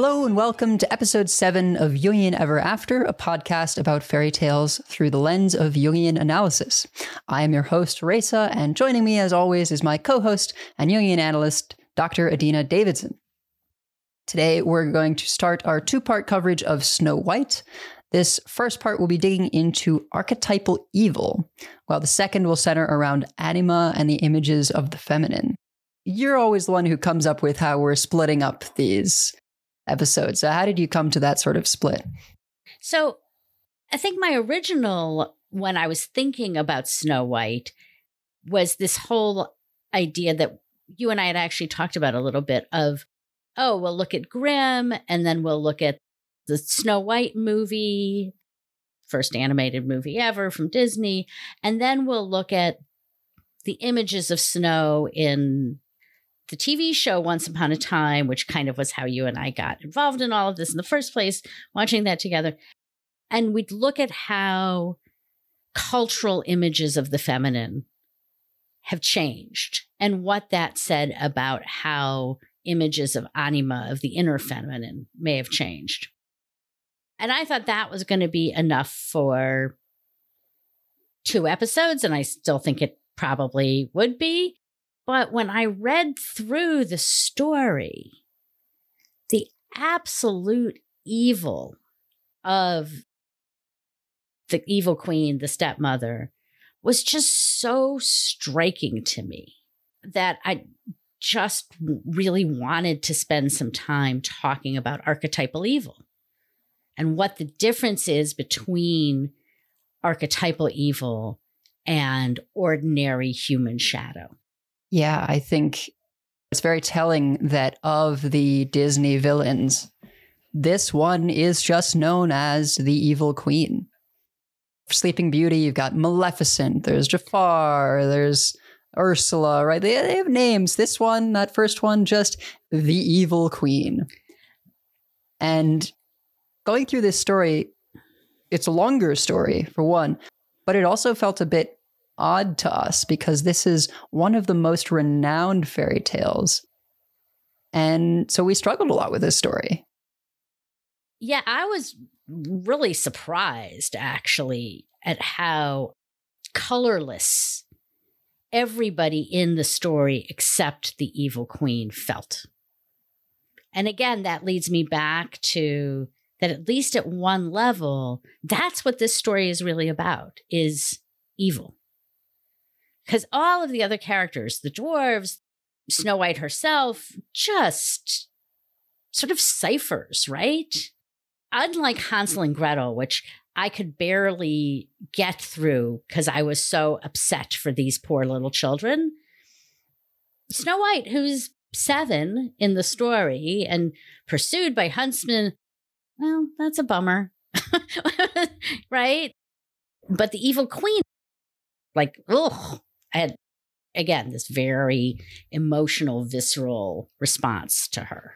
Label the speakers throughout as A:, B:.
A: Hello and welcome to episode 7 of Jungian Ever After, a podcast about fairy tales through the lens of Jungian analysis. I am your host, Reza, and joining me as always is my co host and Jungian analyst, Dr. Adina Davidson. Today we're going to start our two part coverage of Snow White. This first part will be digging into archetypal evil, while the second will center around anima and the images of the feminine. You're always the one who comes up with how we're splitting up these episodes. So, how did you come to that sort of split?
B: So, I think my original, when I was thinking about Snow White, was this whole idea that you and I had actually talked about a little bit of, oh, we'll look at Grimm and then we'll look at the Snow White movie, first animated movie ever from Disney, and then we'll look at the images of snow in the TV show Once Upon a Time, which kind of was how you and I got involved in all of this in the first place, watching that together. And we'd look at how cultural images of the feminine have changed and what that said about how images of anima, of the inner feminine, may have changed. And I thought that was going to be enough for two episodes, and I still think it probably would be. But when I read through the story, the absolute evil of the evil queen, the stepmother, was just so striking to me that I just really wanted to spend some time talking about archetypal evil and what the difference is between archetypal evil and ordinary human shadow.
A: Yeah, I think it's very telling that of the Disney villains, this one is just known as the evil queen. For Sleeping Beauty, you've got Maleficent, there's Jafar, there's Ursula, right? They, they have names. This one, that first one, just the evil queen. And going through this story, it's a longer story for one, but it also felt a bit odd to us because this is one of the most renowned fairy tales. And so we struggled a lot with this story.
B: Yeah, I was really surprised actually at how colorless everybody in the story except the evil queen felt. And again, that leads me back to that at least at one level, that's what this story is really about is evil because all of the other characters, the dwarves, Snow White herself, just sort of ciphers, right? Unlike Hansel and Gretel, which I could barely get through because I was so upset for these poor little children. Snow White, who's seven in the story and pursued by huntsmen, well, that's a bummer, right? But the evil queen, like, oh, I had again this very emotional, visceral response to her.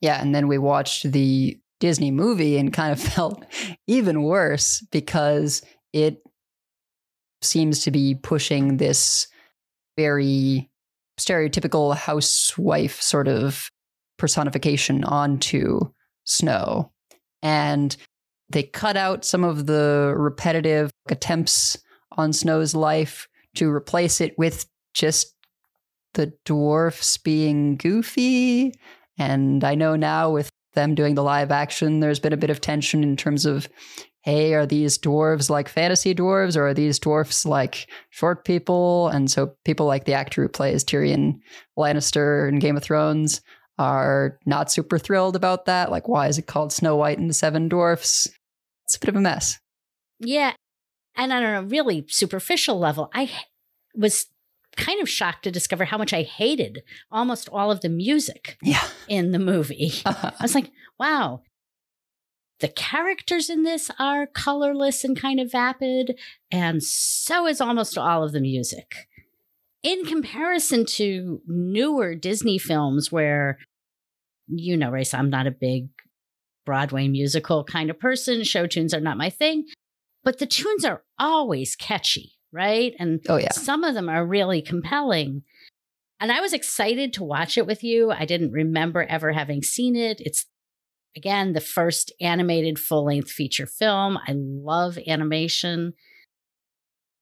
A: Yeah, and then we watched the Disney movie and kind of felt even worse because it seems to be pushing this very stereotypical housewife sort of personification onto Snow. And they cut out some of the repetitive attempts on Snow's life to replace it with just the dwarfs being goofy. And I know now with them doing the live action, there's been a bit of tension in terms of, hey, are these dwarves like fantasy dwarves or are these dwarfs like short people? And so people like the actor who plays Tyrion Lannister in Game of Thrones are not super thrilled about that. Like, why is it called Snow White and the Seven Dwarfs? It's a bit of a mess.
B: Yeah and on a really superficial level, I was kind of shocked to discover how much I hated almost all of the music
A: yeah.
B: in the movie. I was like, wow, the characters in this are colorless and kind of vapid, and so is almost all of the music. In comparison to newer Disney films where, you know, Race, I'm not a big Broadway musical kind of person, show tunes are not my thing but the tunes are always catchy, right? And
A: oh, yeah.
B: some of them are really compelling. And I was excited to watch it with you. I didn't remember ever having seen it. It's again, the first animated full length feature film. I love animation.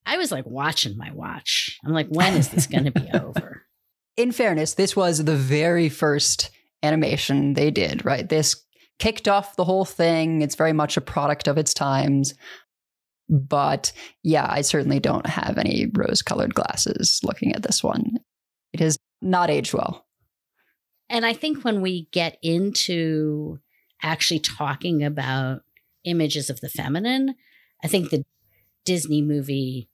B: I was like watching my watch. I'm like, when is this going to be over?
A: In fairness, this was the very first animation they did, right? This kicked off the whole thing. It's very much a product of its times. But yeah, I certainly don't have any rose colored glasses looking at this one. It has not aged well.
B: And I think when we get into actually talking about images of the feminine, I think the Disney movie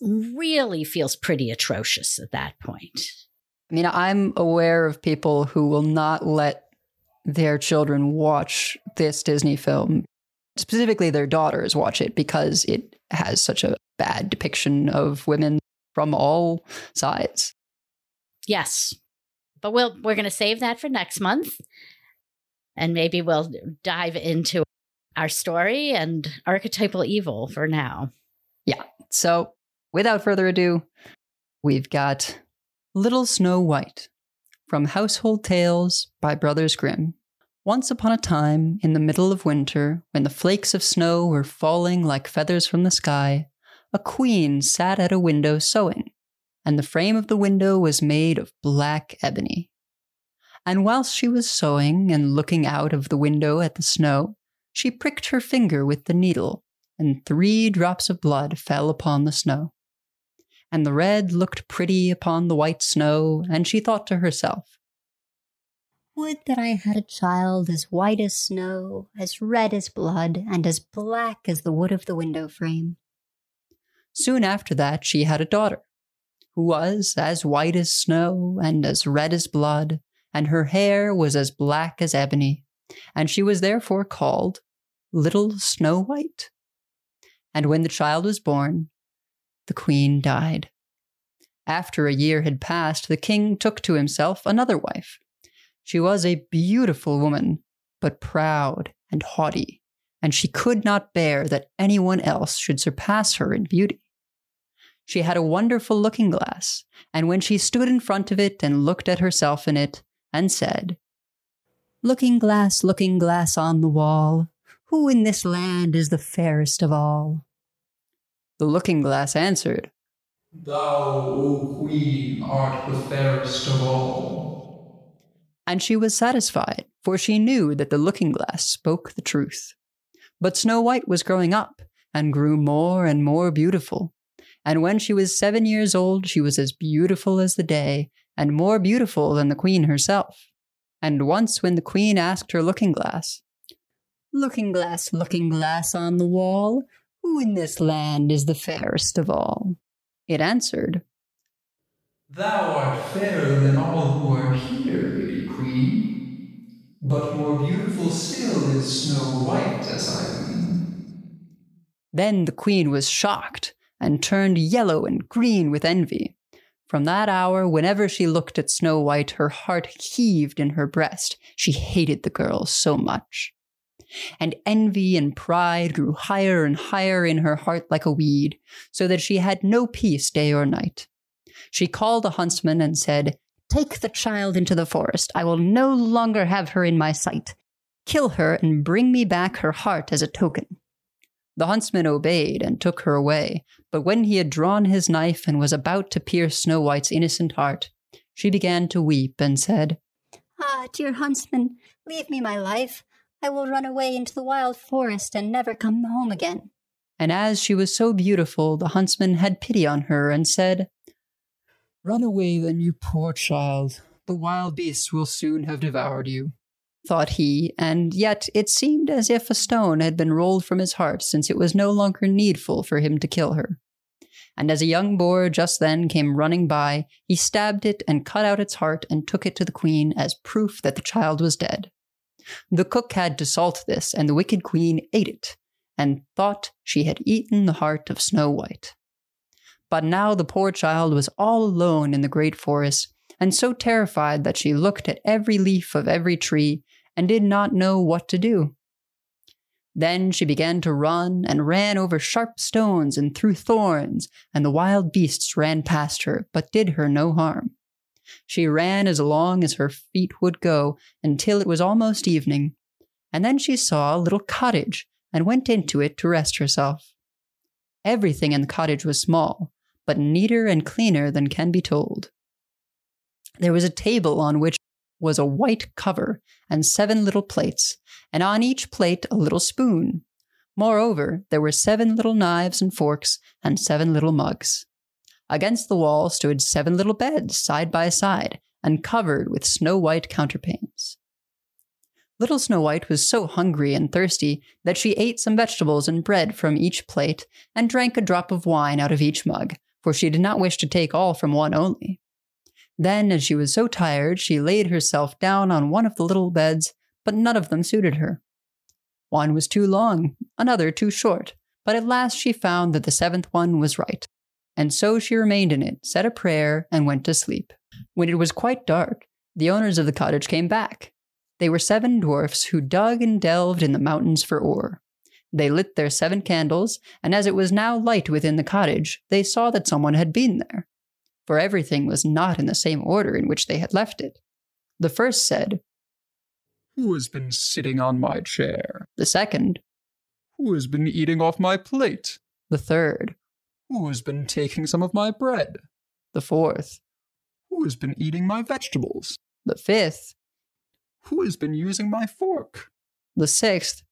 B: really feels pretty atrocious at that point.
A: I mean, I'm aware of people who will not let their children watch this Disney film, specifically their daughters watch it because it has such a bad depiction of women from all sides.
B: Yes. But we'll we're going to save that for next month and maybe we'll dive into our story and archetypal evil for now.
A: Yeah. So, without further ado, we've got Little Snow White from Household Tales by Brothers Grimm. Once upon a time, in the middle of winter, when the flakes of snow were falling like feathers from the sky, a queen sat at a window sewing, and the frame of the window was made of black ebony. And whilst she was sewing and looking out of the window at the snow, she pricked her finger with the needle, and three drops of blood fell upon the snow and the red looked pretty upon the white snow, and she thought to herself,
C: Would that I had a child as white as snow, as red as blood, and as black as the wood of the window frame.
A: Soon after that, she had a daughter, who was as white as snow and as red as blood, and her hair was as black as ebony, and she was therefore called Little Snow White. And when the child was born, the queen died. After a year had passed, the king took to himself another wife. She was a beautiful woman, but proud and haughty, and she could not bear that anyone else should surpass her in beauty. She had a wonderful looking glass, and when she stood in front of it and looked at herself in it, and said, Looking glass, looking glass on the wall, who in this land is the fairest of all? The looking glass answered,
D: Thou, O Queen, art the fairest of all.
A: And she was satisfied, for she knew that the looking glass spoke the truth. But Snow White was growing up and grew more and more beautiful. And when she was seven years old, she was as beautiful as the day, and more beautiful than the queen herself. And once, when the queen asked her looking glass, Looking glass, looking glass on the wall, who in this land is the fairest of all? It answered,
D: Thou art fairer than all who are here, But more beautiful still is Snow White, as I mean.
A: Then the queen was shocked and turned yellow and green with envy. From that hour, whenever she looked at Snow White, her heart heaved in her breast. She hated the girl so much and envy and pride grew higher and higher in her heart like a weed, so that she had no peace day or night. She called a huntsman and said, Take the child into the forest. I will no longer have her in my sight. Kill her and bring me back her heart as a token. The huntsman obeyed and took her away, but when he had drawn his knife and was about to pierce Snow White's innocent heart, she began to weep and said,
C: Ah, dear huntsman, leave me my life. I will run away into the wild forest and never come home again.
A: And as she was so beautiful, the huntsman had pity on her and said,
D: Run away then, you poor child. The wild beasts will soon have devoured you.
A: Thought he, and yet it seemed as if a stone had been rolled from his heart, since it was no longer needful for him to kill her. And as a young boar just then came running by, he stabbed it and cut out its heart and took it to the queen as proof that the child was dead. The cook had to salt this, and the wicked queen ate it, and thought she had eaten the heart of Snow White. But now the poor child was all alone in the great forest, and so terrified that she looked at every leaf of every tree and did not know what to do. Then she began to run and ran over sharp stones and through thorns, and the wild beasts ran past her, but did her no harm. She ran as long as her feet would go until it was almost evening, and then she saw a little cottage and went into it to rest herself. Everything in the cottage was small, but neater and cleaner than can be told. There was a table on which was a white cover and seven little plates, and on each plate a little spoon. Moreover, there were seven little knives and forks and seven little mugs. Against the wall stood seven little beds side by side and covered with snow white counterpanes. Little Snow White was so hungry and thirsty that she ate some vegetables and bread from each plate and drank a drop of wine out of each mug, for she did not wish to take all from one only. Then, as she was so tired, she laid herself down on one of the little beds, but none of them suited her. One was too long, another too short, but at last she found that the seventh one was right. And so she remained in it, said a prayer, and went to sleep. When it was quite dark, the owners of the cottage came back. They were seven dwarfs who dug and delved in the mountains for ore. They lit their seven candles, and as it was now light within the cottage, they saw that someone had been there. For everything was not in the same order in which they had left it. The first said,
E: Who has been sitting on my chair?
A: the second,
E: Who has been eating off my plate?
A: the third,
E: Who has been taking some of my bread?
A: the fourth,
E: Who has been eating my vegetables?
A: the fifth,
E: Who has been using my fork?
A: the sixth,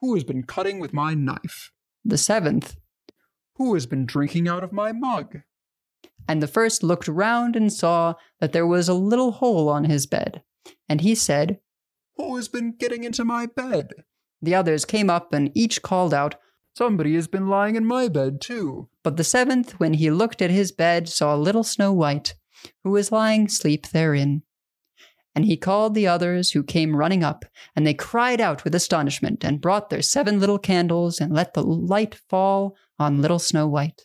E: Who has been cutting with my knife?
A: the seventh,
E: Who has been drinking out of my mug?
A: and the first looked round and saw that there was a little hole on his bed. And he said,
E: Who has been getting into my bed?
A: The others came up and each called out,
E: Somebody has been lying in my bed, too.
A: But the seventh, when he looked at his bed, saw little Snow White, who was lying asleep therein. And he called the others, who came running up, and they cried out with astonishment, and brought their seven little candles, and let the light fall on little Snow White.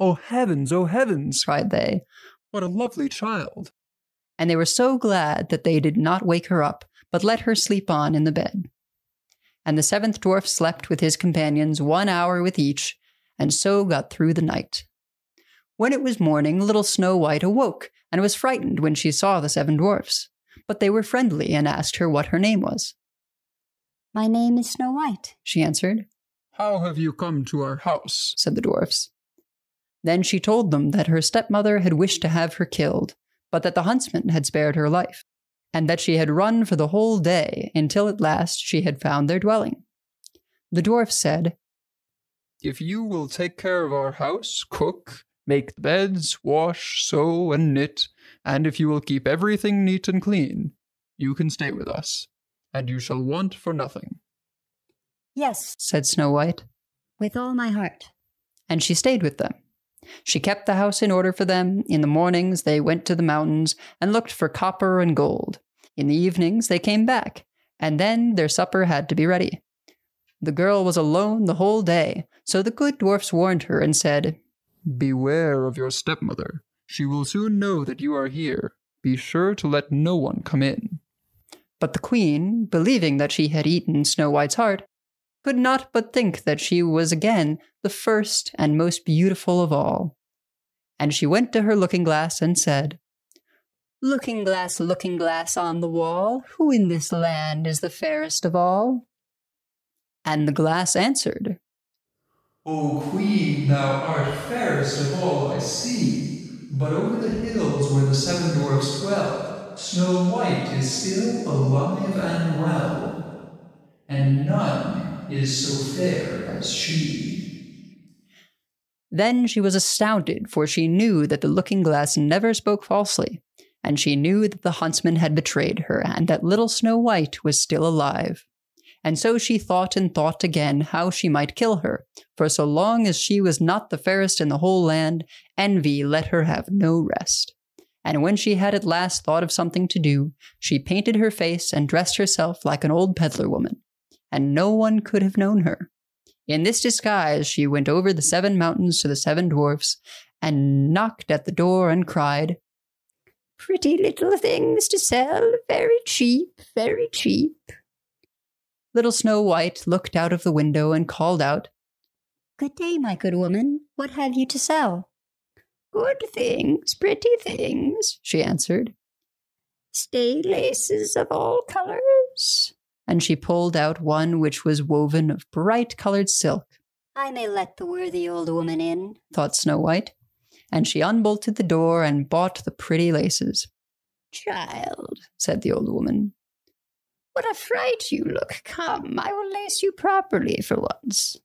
E: Oh heavens, oh heavens!
A: Cried they,
E: What a lovely child!
A: and they were so glad that they did not wake her up, but let her sleep on in the bed. And the seventh dwarf slept with his companions one hour with each, and so got through the night. When it was morning, little Snow White awoke and was frightened when she saw the seven dwarfs. But they were friendly and asked her what her name was.
C: My name is Snow White.
A: She answered,
E: How have you come to our house?
A: said the dwarfs. Then she told them that her stepmother had wished to have her killed, but that the huntsman had spared her life, and that she had run for the whole day until at last she had found their dwelling. The dwarf said,
E: If you will take care of our house, cook, make the beds, wash, sew, and knit, and if you will keep everything neat and clean, you can stay with us, and you shall want for nothing.
C: Yes,
A: said Snow White,
C: with all my heart.
A: and she stayed with them. She kept the house in order for them. In the mornings, they went to the mountains and looked for copper and gold. In the evenings, they came back, and then their supper had to be ready. The girl was alone the whole day, so the good dwarfs warned her and said,
E: Beware of your stepmother. She will soon know that you are here. Be sure to let no one come in.
A: But the queen, believing that she had eaten Snow White's heart, could not but think that she was again the first and most beautiful of all. And she went to her looking glass and said, Looking glass, looking glass on the wall, who in this land is the fairest of all? And the glass answered,
D: O Queen, thou art fairest of all I see. But over the hills where the seven dwarfs dwell, Snow White is still alive and well, and none is so fair as she.
A: Then she was astounded, for she knew that the looking glass never spoke falsely, and she knew that the huntsman had betrayed her, and that little Snow White was still alive. And so she thought and thought again how she might kill her, for so long as she was not the fairest in the whole land, envy let her have no rest. And when she had at last thought of something to do, she painted her face and dressed herself like an old peddler woman, and no one could have known her. In this disguise, she went over the seven mountains to the seven dwarfs, and knocked at the door and cried, Pretty little things to sell, very cheap, very cheap. Little Snow White looked out of the window and called out,
C: Good day, my good woman. What have you to sell? Good things, pretty things, she answered. Stay laces of all colors.
A: And she pulled out one which was woven of bright colored silk.
C: I may let the worthy old woman in,
A: thought Snow White. And she unbolted the door and bought the pretty laces.
C: Child,
A: said the old woman.
C: What a fright you look. Come, I will lace you properly for once.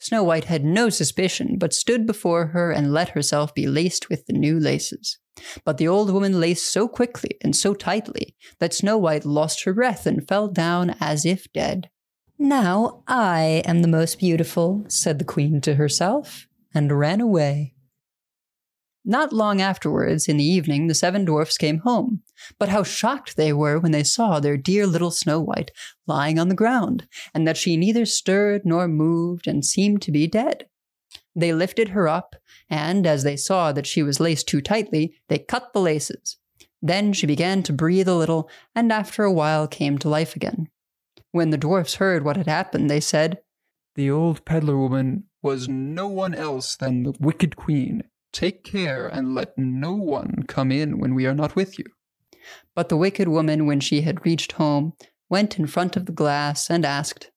A: Snow White had no suspicion, but stood before her and let herself be laced with the new laces. But the old woman laced so quickly and so tightly that Snow White lost her breath and fell down as if dead. Now I am the most beautiful, said the queen to herself, and ran away. Not long afterwards, in the evening, the seven dwarfs came home. But how shocked they were when they saw their dear little Snow White lying on the ground, and that she neither stirred nor moved and seemed to be dead. They lifted her up, and as they saw that she was laced too tightly, they cut the laces. Then she began to breathe a little, and after a while came to life again. When the dwarfs heard what had happened, they said,
E: The old peddler woman was no one else than the wicked queen Take care and let no one come in when we are not with you.
A: But the wicked woman, when she had reached home, went in front of the glass and asked,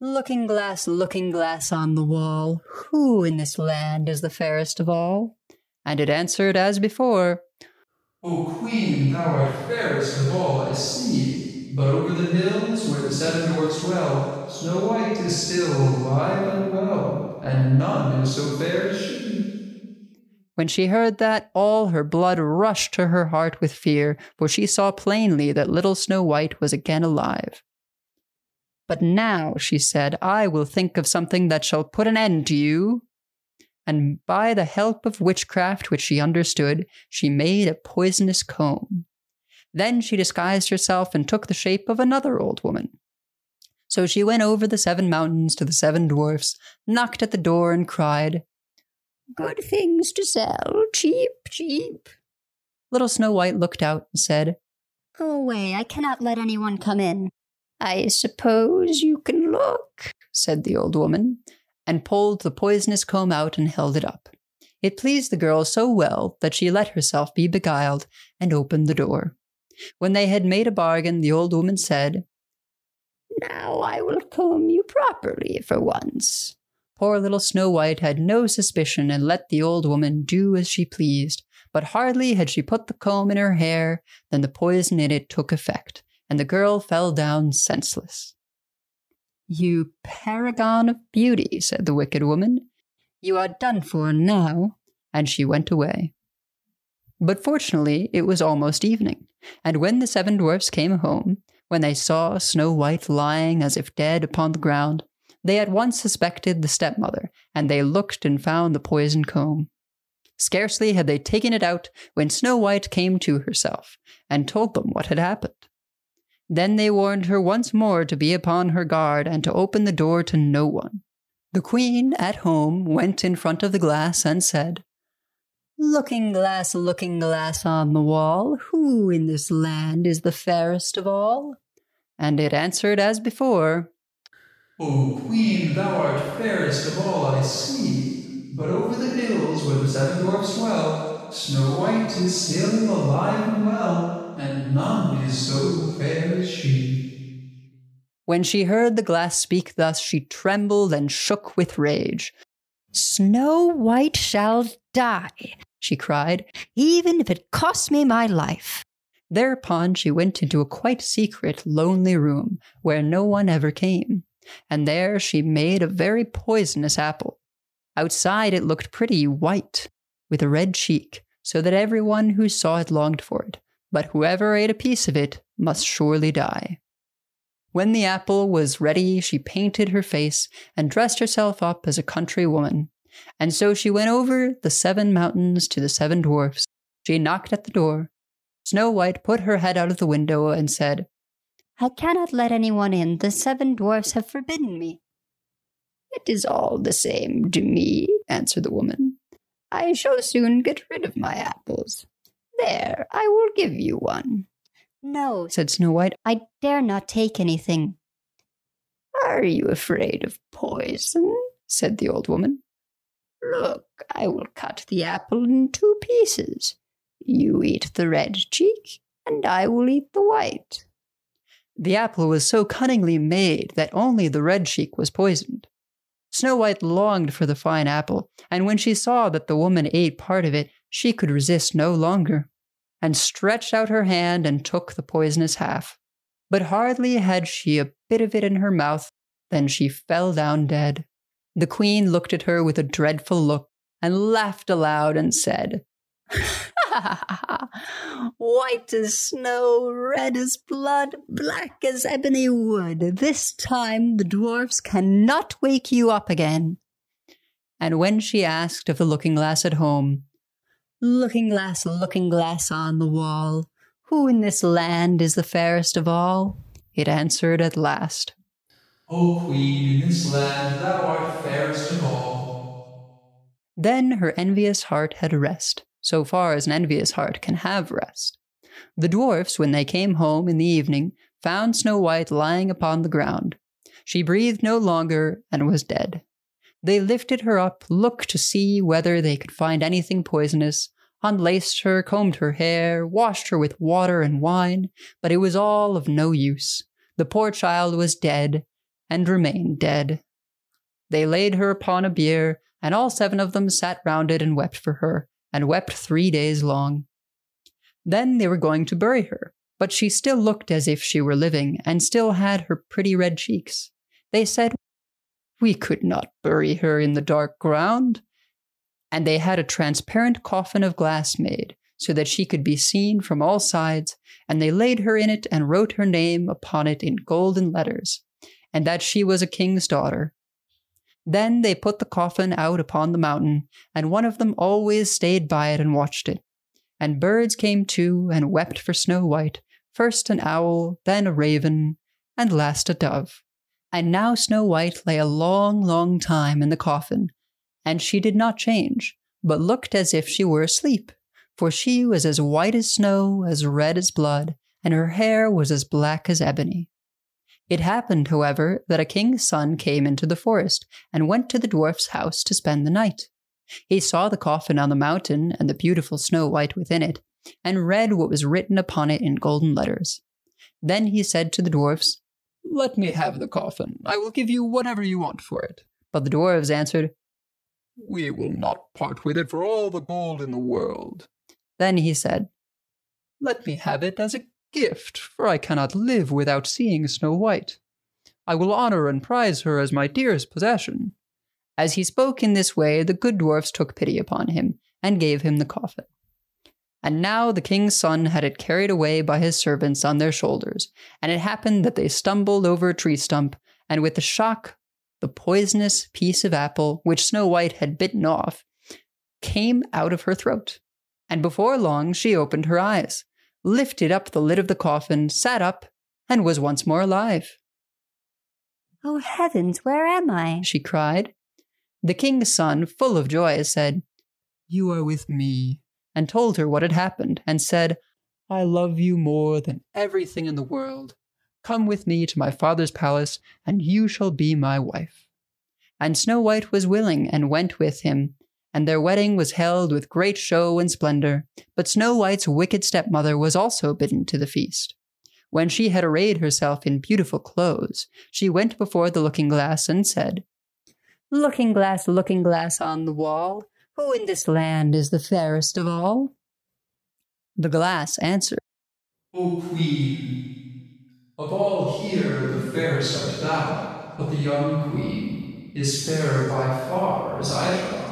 C: Looking glass, looking glass on the wall, who in this land is the fairest of all?
A: And it answered as before,
D: O Queen, thou art fairest of all I see. But over the hills where the seven dwarfs dwell, Snow White is still alive and well, and none is so fair as she.
A: When she heard that, all her blood rushed to her heart with fear, for she saw plainly that little Snow White was again alive. But now, she said, I will think of something that shall put an end to you. And by the help of witchcraft, which she understood, she made a poisonous comb. Then she disguised herself and took the shape of another old woman. So she went over the seven mountains to the seven dwarfs, knocked at the door, and cried,
C: Good things to sell, cheap, cheap.
A: Little Snow White looked out and said, oh,
C: Go away, I cannot let anyone come in. I suppose you can look,
A: said the old woman, and pulled the poisonous comb out and held it up. It pleased the girl so well that she let herself be beguiled and opened the door. When they had made a bargain, the old woman said,
C: Now I will comb you properly for once.
A: Poor little Snow White had no suspicion and let the old woman do as she pleased. But hardly had she put the comb in her hair than the poison in it took effect, and the girl fell down senseless. You paragon of beauty, said the wicked woman. You are done for now. And she went away. But fortunately, it was almost evening, and when the seven dwarfs came home, when they saw Snow White lying as if dead upon the ground, they at once suspected the stepmother, and they looked and found the poisoned comb. Scarcely had they taken it out when Snow White came to herself and told them what had happened. Then they warned her once more to be upon her guard and to open the door to no one. The queen, at home, went in front of the glass and said,
C: Looking glass, looking glass on the wall, who in this land is the fairest of all?
A: And it answered as before,
D: O Queen, thou art fairest of all I see. But over the hills where the seven dwarfs dwell, Snow White is still alive and well, and none is so fair as she.
A: When she heard the glass speak thus, she trembled and shook with rage.
C: Snow White shall die, she cried, even if it costs me my life.
A: Thereupon she went into a quite secret, lonely room where no one ever came and there she made a very poisonous apple. Outside it looked pretty white, with a red cheek, so that everyone who saw it longed for it, but whoever ate a piece of it must surely die. When the apple was ready, she painted her face and dressed herself up as a country woman. And so she went over the seven mountains to the seven dwarfs. She knocked at the door. Snow White put her head out of the window and said,
C: I cannot let anyone in. The seven dwarfs have forbidden me.
A: It is all the same to me, answered the woman.
C: I shall soon get rid of my apples. There, I will give you one.
A: No, said Snow White,
C: I dare not take anything.
A: Are you afraid of poison? said the old woman.
C: Look, I will cut the apple in two pieces. You eat the red cheek, and I will eat the white.
A: The apple was so cunningly made that only the red cheek was poisoned. Snow White longed for the fine apple, and when she saw that the woman ate part of it, she could resist no longer, and stretched out her hand and took the poisonous half. But hardly had she a bit of it in her mouth than she fell down dead. The queen looked at her with a dreadful look and laughed aloud and said,
C: White as snow, red as blood, black as ebony wood. This time the dwarfs cannot wake you up again.
A: And when she asked of the looking glass at home,
C: Looking glass, looking glass on the wall, who in this land is the fairest of all?
A: It answered at last,
D: O Queen, in this land thou art fairest of all.
A: Then her envious heart had rest, so far as an envious heart can have rest. The dwarfs, when they came home in the evening, found Snow White lying upon the ground. She breathed no longer and was dead. They lifted her up, looked to see whether they could find anything poisonous, unlaced her, combed her hair, washed her with water and wine, but it was all of no use. The poor child was dead, and remained dead. They laid her upon a bier, and all seven of them sat round it and wept for her, and wept three days long. Then they were going to bury her, but she still looked as if she were living, and still had her pretty red cheeks. They said, We could not bury her in the dark ground. And they had a transparent coffin of glass made, so that she could be seen from all sides, and they laid her in it and wrote her name upon it in golden letters, and that she was a king's daughter. Then they put the coffin out upon the mountain, and one of them always stayed by it and watched it. And birds came too and wept for Snow White, first an owl, then a raven, and last a dove. And now Snow White lay a long, long time in the coffin, and she did not change, but looked as if she were asleep, for she was as white as snow, as red as blood, and her hair was as black as ebony. It happened, however, that a king's son came into the forest and went to the dwarf's house to spend the night. He saw the coffin on the mountain and the beautiful Snow White within it, and read what was written upon it in golden letters. Then he said to the dwarfs,
E: Let me have the coffin. I will give you whatever you want for it.
A: But the dwarfs answered,
E: We will not part with it for all the gold in the world.
A: Then he said,
E: Let me have it as a gift, for I cannot live without seeing Snow White. I will honor and prize her as my dearest possession.
A: As he spoke in this way, the good dwarfs took pity upon him and gave him the coffin. And now the king's son had it carried away by his servants on their shoulders, and it happened that they stumbled over a tree stump, and with the shock, the poisonous piece of apple which Snow White had bitten off came out of her throat. And before long she opened her eyes, lifted up the lid of the coffin, sat up, and was once more alive.
C: Oh heavens, where am I?
A: She cried. The king's son, full of joy, said,
E: You are with me,
A: and told her what had happened, and said,
E: I love you more than everything in the world. Come with me to my father's palace, and you shall be my wife.
A: And Snow White was willing and went with him, and their wedding was held with great show and splendor. But Snow White's wicked stepmother was also bidden to the feast. When she had arrayed herself in beautiful clothes, she went before the looking glass and said,
C: Looking glass, looking glass on the wall, who in this land is the fairest of all?
A: The glass answered,
D: O Queen, of all here the fairest art thou, but the young queen is fairer by far as I trow.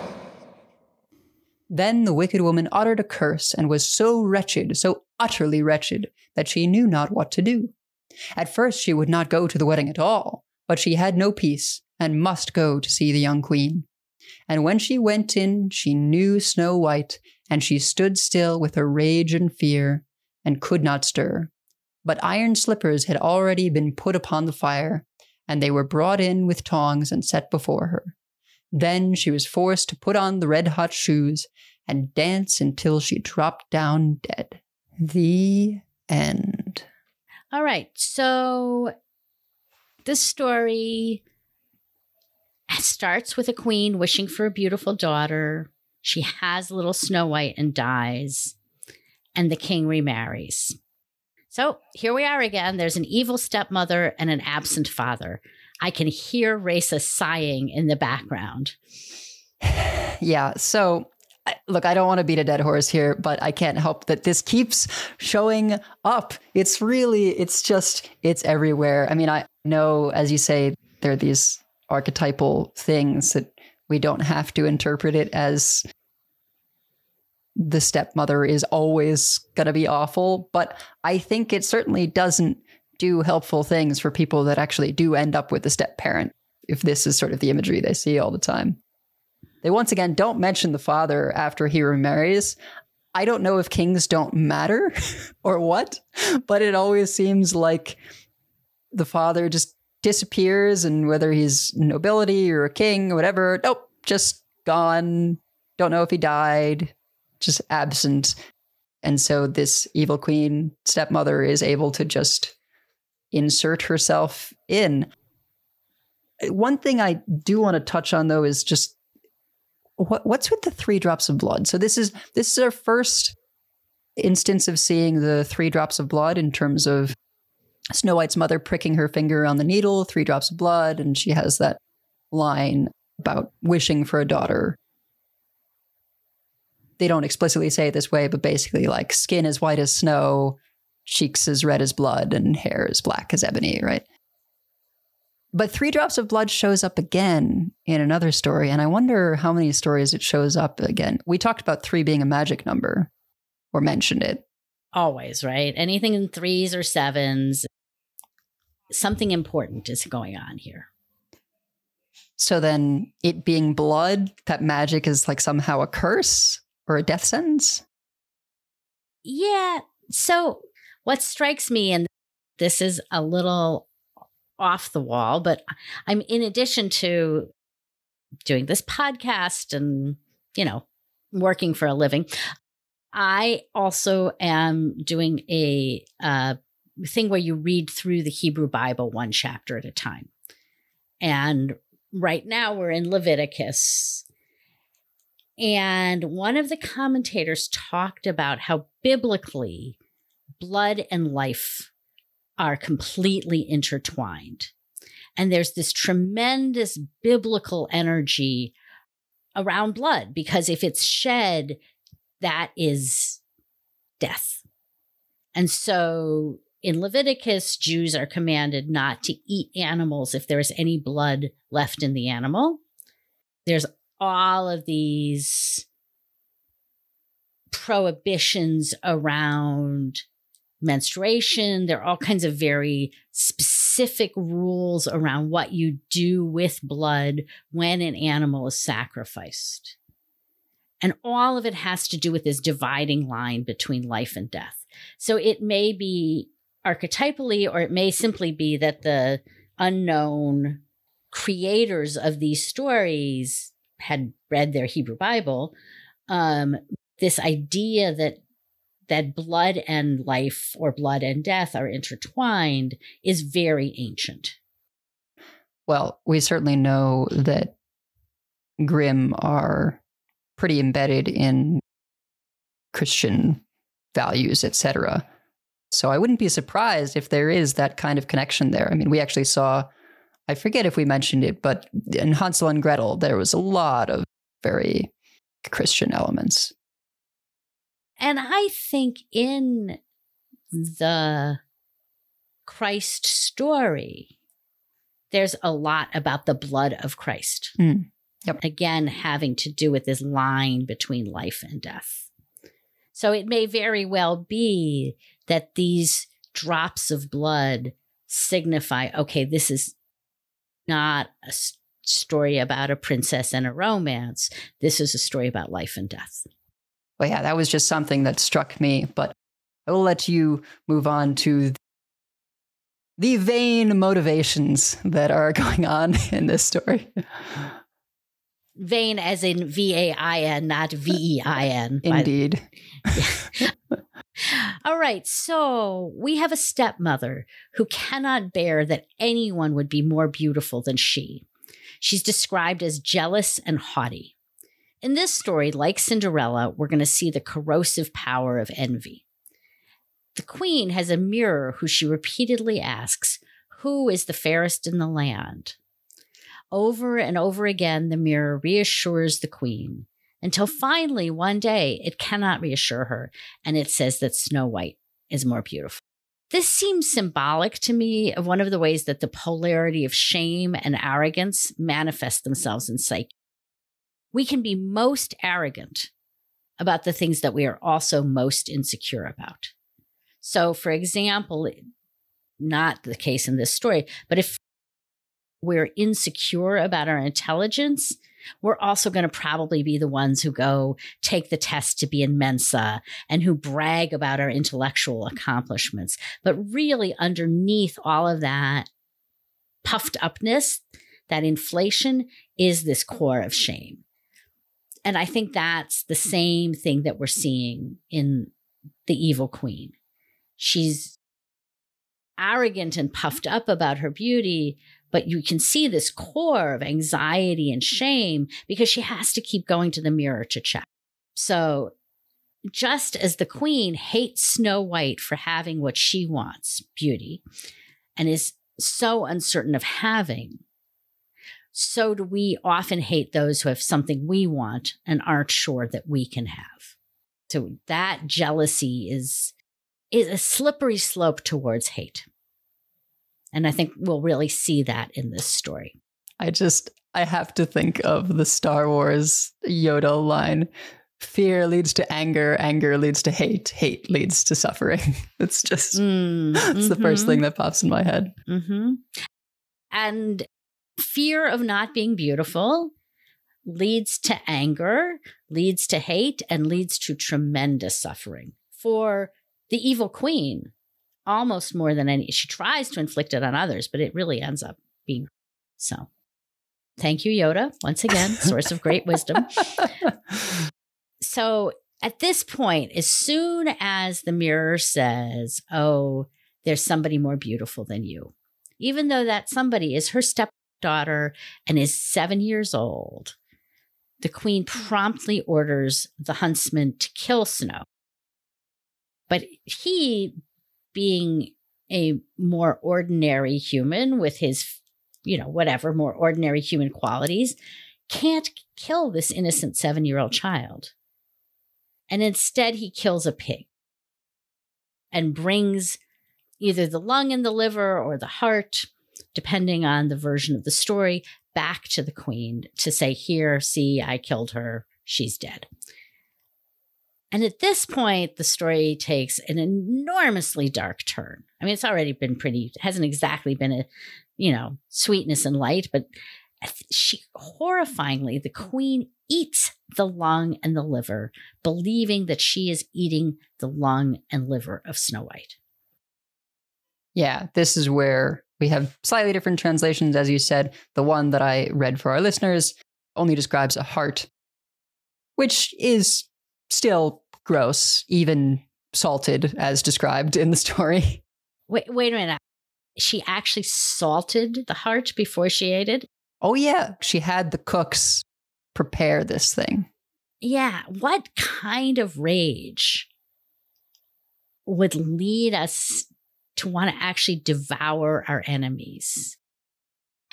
A: Then the wicked woman uttered a curse and was so wretched, so utterly wretched, that she knew not what to do. At first she would not go to the wedding at all, but she had no peace and must go to see the young queen. And when she went in, she knew Snow White, and she stood still with her rage and fear, and could not stir. But iron slippers had already been put upon the fire, and they were brought in with tongs and set before her. Then she was forced to put on the red hot shoes and dance until she dropped down dead. The end.
B: All right. So this story starts with a queen wishing for a beautiful daughter. She has little Snow White and dies, and the king remarries. So here we are again. There's an evil stepmother and an absent father. I can hear Raisa sighing in the background.
A: Yeah. So, look, I don't want to beat a dead horse here, but I can't help that this keeps showing up. It's really, it's just, it's everywhere. I mean, I know, as you say, there are these archetypal things that we don't have to interpret it as the stepmother is always going to be awful, but I think it certainly doesn't do helpful things for people that actually do end up with a step parent if this is sort of the imagery they see all the time. They once again don't mention the father after he remarries. I don't know if kings don't matter or what, but it always seems like the father just disappears and whether he's nobility or a king or whatever, nope, just gone. Don't know if he died, just absent. And so this evil queen stepmother is able to just insert herself in. Uh, one thing I do want to touch on though is just what what's with the three drops of blood? So this is this is our first instance of seeing the three drops of blood in terms of Snow White's mother pricking her finger on the needle, three drops of blood, and she has that line about wishing for a daughter. They don't explicitly say it this way, but basically, like skin as white as snow, cheeks as red as blood, and hair as black as ebony, right? But three drops of blood shows up again in another story, and I wonder how many stories it shows up again. We talked about three being a magic number, or mentioned it.
B: Always, right? Anything in threes or sevens, something important is going on here.
A: So then, it being blood, that magic is like somehow a curse or a death sentence?
B: Yeah. So, what strikes me, and this is a little off the wall, but I'm in addition to doing this podcast and, you know, working for a living, I also am doing a uh, thing where you read through the Hebrew Bible one chapter at a time. And right now we're in Leviticus. And one of the commentators talked about how biblically blood and life are completely intertwined. And there's this tremendous biblical energy around blood because if it's shed, that is death. And so in Leviticus, Jews are commanded not to eat animals if there is any blood left in the animal. There's all of these prohibitions around menstruation. There are all kinds of very specific rules around what you do with blood when an animal is sacrificed. And all of it has to do with this dividing line between life and death. So it may be archetypally, or it may simply be that the unknown creators of these stories had read their Hebrew Bible. Um, this idea that that blood and life or blood and death are intertwined is very ancient.
A: Well, we certainly know that Grimm are pretty embedded in Christian values, etc. So I wouldn't be surprised if there is that kind of connection there. I mean, we actually saw, I forget if we mentioned it, but in Hansel and Gretel, there was a lot of very Christian elements.
B: And I think in the Christ story, there's a lot about the blood of Christ.
A: Mm. Yep.
B: Again, having to do with this line between life and death. So it may very well be that these drops of blood signify okay, this is not a story about a princess and a romance. This is a story about life and death.
A: Well, yeah, that was just something that struck me, but I will let you move on to the vain motivations that are going on in this story.
B: Vain as in V A I N, not V E I N.
A: Indeed.
B: All right. So we have a stepmother who cannot bear that anyone would be more beautiful than she. she's described as jealous and haughty. In this story, like Cinderella, we're going to see the corrosive power of envy. The queen has a mirror who she repeatedly asks, Who is the fairest in the land? Over and over again, the mirror reassures the queen until finally one day it cannot reassure her and it says that Snow White is more beautiful. This seems symbolic to me of one of the ways that the polarity of shame and arrogance manifest themselves in psyche. We can be most arrogant about the things that we are also most insecure about. So, for example, not the case in this story, but if we're insecure about our intelligence, we're also going to probably be the ones who go take the test to be in Mensa and who brag about our intellectual accomplishments. But really, underneath all of that puffed upness, that inflation is this core of shame. And I think that's the same thing that we're seeing in the evil queen. She's arrogant and puffed up about her beauty, but you can see this core of anxiety and shame because she has to keep going to the mirror to check. So, just as the queen hates Snow White for having what she wants, beauty, and is so uncertain of having, so do we often hate those who have something we want and aren't sure that we can have. So that jealousy is is a slippery slope towards hate. And I think we'll really see that in this story.
A: I just, I have to think of the Star Wars Yoda line fear leads to anger, anger leads to hate, hate leads to suffering. It's just,
B: Mm,
A: it's the first
B: mhm,
A: thing that pops in my head.
B: mhm. And fear of not being beautiful leads to anger, leads to hate, and leads to tremendous suffering. For the evil queen, almost more than any, she tries to inflict it on others, but it really ends up being so. Thank you, Yoda, once again, source of great wisdom. So at this point, as soon as the mirror says, Oh, there's somebody more beautiful than you, even though that somebody is her stepdaughter and is seven years old, the queen hmm. promptly orders the huntsman to kill Snow. But he, being a more ordinary human with his, you know, whatever, more ordinary human qualities, can't kill this innocent seven year old child. And instead, he kills a pig and brings either the lung and the liver or the heart, depending on the version of the story, back to the queen to say, Here, see, I killed her. She's dead. And at this point, the story takes an enormously dark turn. I mean, it's already been pretty, hasn't exactly been a, you know, sweetness and light, but she horrifyingly, the queen eats the lung and the liver, believing that she is eating the lung and liver of Snow White.
A: Yeah, this is where we have slightly different translations, as you said. The one that I read for our listeners only describes a heart, which is still gross, even salted as described in the story.
B: Wait, wait a minute. She actually salted the heart before she ate it?
A: Oh, yeah, she had the cooks prepare this thing.
B: Yeah. What kind of rage would lead us to want to actually devour our enemies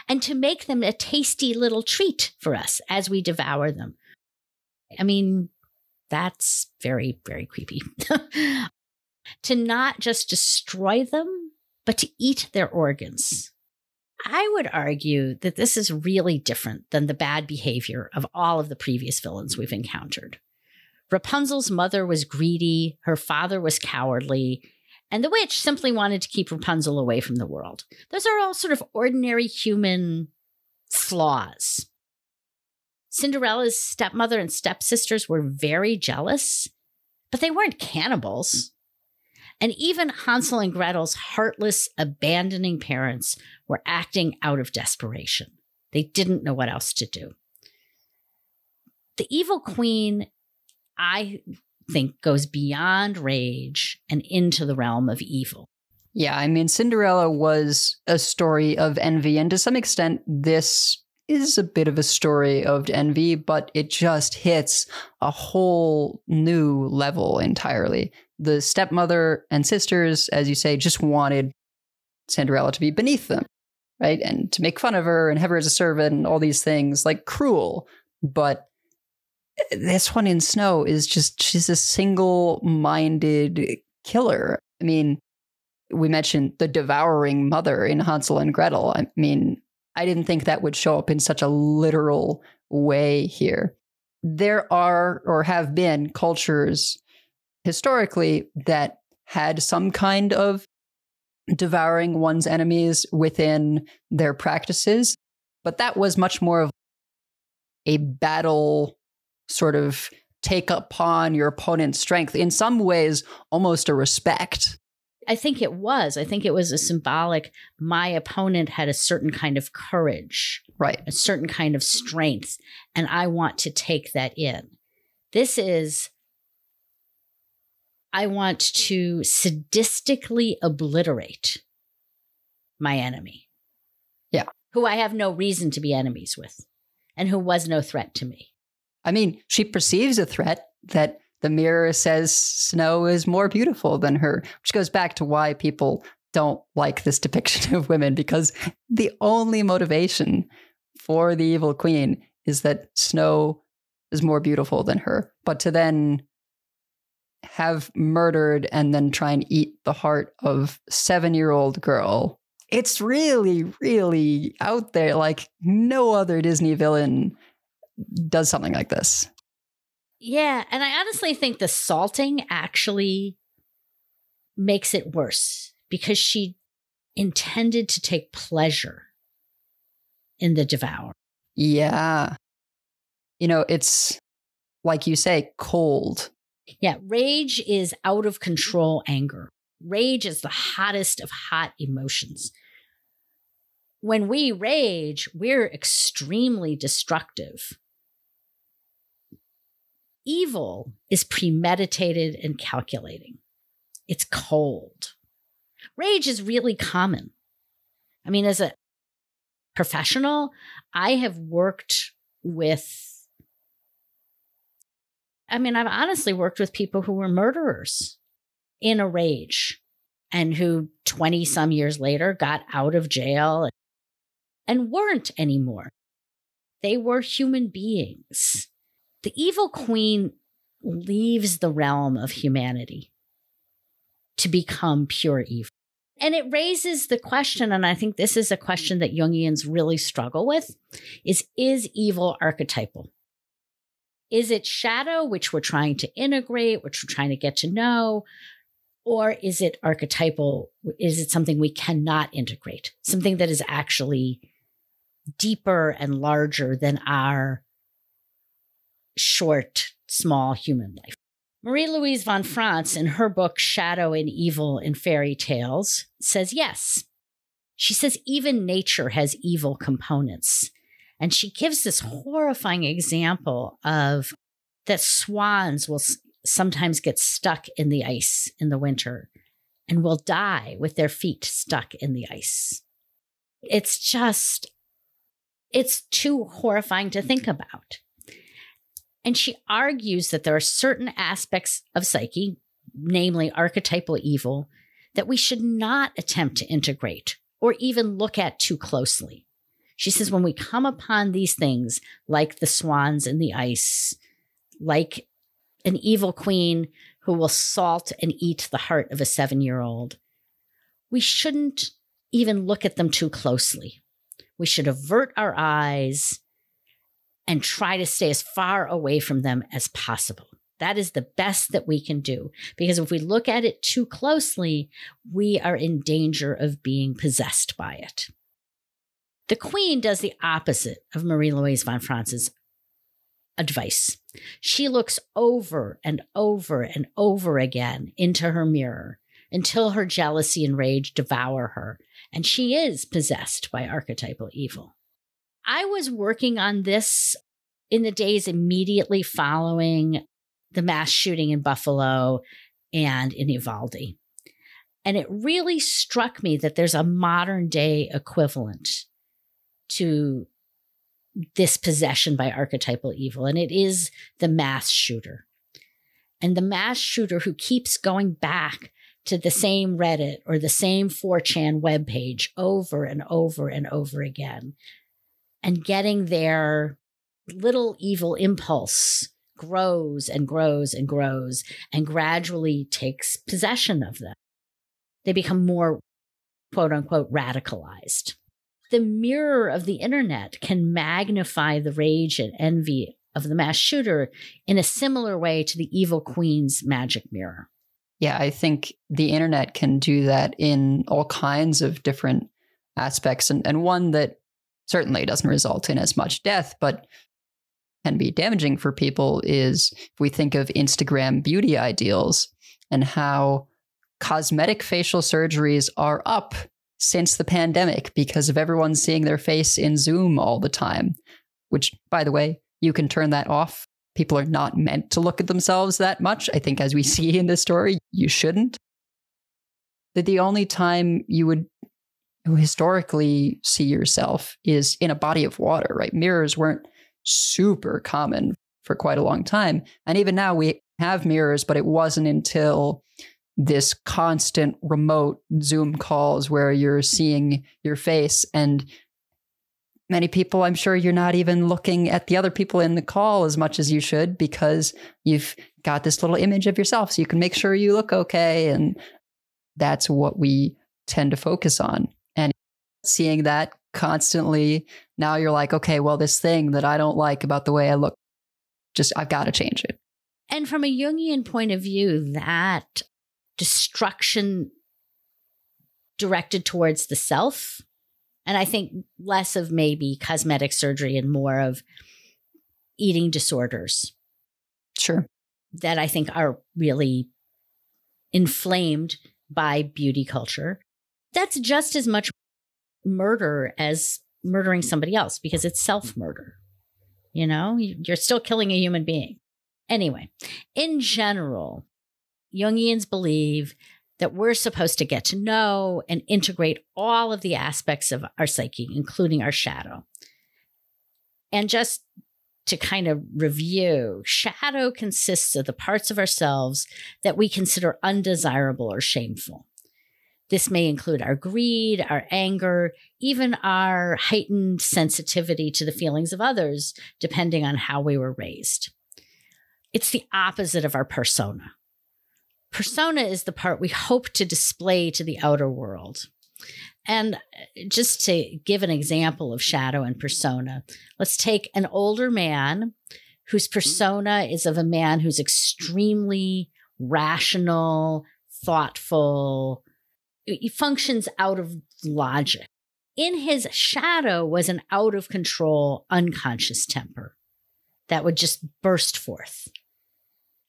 B: and to make them a tasty little treat for us as we devour them? I mean, that's very, very creepy. to not just destroy them, but to eat their organs. I would argue that this is really different than the bad behavior of all of the previous villains we've encountered. Rapunzel's mother was greedy, her father was cowardly, and the witch simply wanted to keep Rapunzel away from the world. Those are all sort of ordinary human flaws. Cinderella's stepmother and stepsisters were very jealous, but they weren't cannibals. Mm. And even Hansel and Gretel's heartless, abandoning parents were acting out of desperation. They didn't know what else to do. The evil queen, I think, goes beyond rage and into the realm of evil.
A: Yeah, I mean, Cinderella was a story of envy, and to some extent, this is a bit of a story of envy, but it just hits a whole new level entirely. The stepmother and sisters, as you say, just wanted Cinderella to be beneath them, right? And to make fun of her and have her as a servant and all these things, like cruel. But this one in Snow is just, she's a single minded killer. I mean, we mentioned the devouring mother in Hansel and Gretel. I mean, I didn't think that would show up in such a literal way here. There are or have been cultures historically that had some kind of devouring one's enemies within their practices, but that was much more of a battle sort of take upon your opponent's strength. In some ways, almost a respect
B: I think it was. I think it was a symbolic. My opponent had a certain kind of courage,
A: right?
B: A certain kind of strength, and I want to take that in. This is. I want to sadistically obliterate my enemy.
A: Yeah.
B: Who I have no reason to be enemies with and who was no threat to me.
A: I mean, she perceives a threat that the mirror says Snow is more beautiful than her, which goes back to why people don't like this depiction of women because the only motivation for the evil queen is that Snow is more beautiful than her. But to then have murdered and then try and eat the heart of seven year old girl. It's really, really out there. Like no other Disney villain does something like this.
B: Yeah, and I honestly think the salting actually makes it worse because she intended to take pleasure in the devour.
A: Yeah. You know, it's like you say, cold.
B: Yeah, rage is out of control anger. Rage is the hottest of hot emotions. When we rage, we're extremely destructive Evil is premeditated and calculating. It's cold. Rage is really common. I mean, as a professional, I have worked with, I mean, I've honestly worked with people who were murderers in a rage and who 20 some years later got out of jail and weren't anymore. They were human beings the evil queen leaves the realm of humanity to become pure evil. And it raises the question, and I think this is a question that Jungians really struggle with, is is evil archetypal? Is it shadow, which we're trying to integrate, which we're trying to get to know? Or is it archetypal? Is it something we cannot integrate? Something that is actually deeper and larger than our short, small human life. Marie Louise von Franz, in her book Shadow and Evil in Fairy Tales, says yes. She says even nature has evil components. And she gives this horrifying example of that swans will sometimes get stuck in the ice in the winter and will die with their feet stuck in the ice. It's just, it's too horrifying to think about. And she argues that there are certain aspects of psyche, namely archetypal evil, that we should not attempt to integrate or even look at too closely. She says when we come upon these things, like the swans in the ice, like an evil queen who will salt and eat the heart of a seven year old, we shouldn't even look at them too closely. We should avert our eyes and try to stay as far away from them as possible. That is the best that we can do because if we look at it too closely, we are in danger of being possessed by it. The Queen does the opposite of Marie Louise von Franz's advice. She looks over and over and over again into her mirror until her jealousy and rage devour her, and she is possessed by archetypal evil. I was working on this in the days immediately following the mass shooting in Buffalo and in Uvalde. And it really struck me that there's a modern day equivalent to this possession by archetypal evil, and it is the mass shooter. And the mass shooter who keeps going back to the same Reddit or the same 4chan webpage over and over and over again and getting their little evil impulse grows and grows and grows and gradually takes possession of them. They become more quote unquote radicalized. The mirror of the internet can magnify the rage and envy of the mass shooter in a similar way to the evil queen's magic mirror.
A: Yeah, I think the internet can do that in all kinds of different aspects. And, and one that certainly doesn't result in as much death, but can be damaging for people is if we think of Instagram beauty ideals and how cosmetic facial surgeries are up since the pandemic because of everyone seeing their face in Zoom all the time, which, by the way, you can turn that off. People are not meant to look at themselves that much. I think, as we see in this story, you shouldn't. That the only time you would historically see yourself is in a body of water, right? Mirrors weren't super common for quite a long time. And even now we have mirrors, but it wasn't until this constant remote Zoom calls where you're mm. seeing your face and many people I'm sure you're not even looking at the other people in the call as much as you should because you've got this little image of yourself so you can make sure you look okay and that's what we tend to focus on seeing that constantly now you're like okay well this thing that I don't like about the way I look just I've got to change it
B: and from a Jungian point of view that destruction directed towards the self. And I think less of maybe cosmetic surgery and more of eating disorders.
A: Sure.
B: That I think are really inflamed by beauty culture. That's just as much murder as murdering somebody else because it's mm-hmm. self murder. You know, you're still killing a human being. Anyway, in general, Jungians believe that we're supposed to get to know and integrate all of the aspects of our psyche, including our shadow. And just to kind of review, shadow consists of the parts of ourselves that we consider undesirable or shameful. This may include our greed, our anger, even our heightened sensitivity to the feelings of others, depending on how we were raised. It's the opposite of our persona. Persona is the part we hope to display to the outer world. And uh, just to give an example of shadow and persona, let's take an older man whose persona is of a man who's extremely rational, thoughtful, he functions out of logic. In his shadow was an out of control, unconscious temper that would just burst forth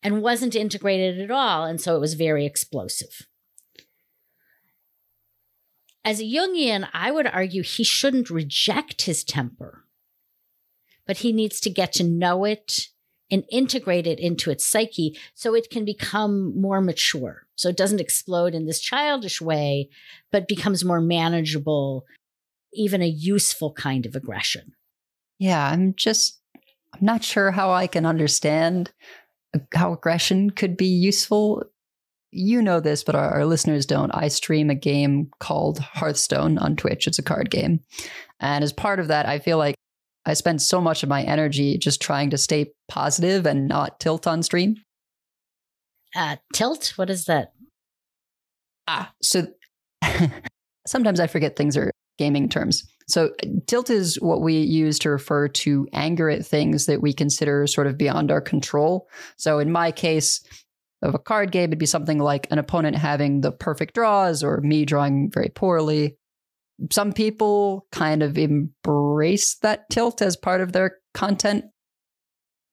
B: and wasn't integrated at all. And so it was very explosive. As a Jungian, I would argue he shouldn't reject his temper, but he needs to get to know it and integrate it into its psyche so it can become more mature. So it doesn't explode in this childish way, but becomes more manageable, even a useful kind of aggression.
A: Yeah, I'm just, I'm not sure how I can understand how aggression could be useful. You know this, but our, our, listeners don't. I stream a game called Hearthstone on Twitch. It's a card game. And as part of that, I feel like I spend so much of my energy just trying to stay positive and not tilt on stream.
B: Uh, tilt? What is that?
A: Ah, so sometimes I forget things are gaming terms. So, tilt is what we use to refer to anger at things that we consider sort of beyond our control. So, in my case, of a card game, it'd be something like an opponent having the perfect draws or me drawing very poorly. Some people kind of embrace that tilt as part of their content.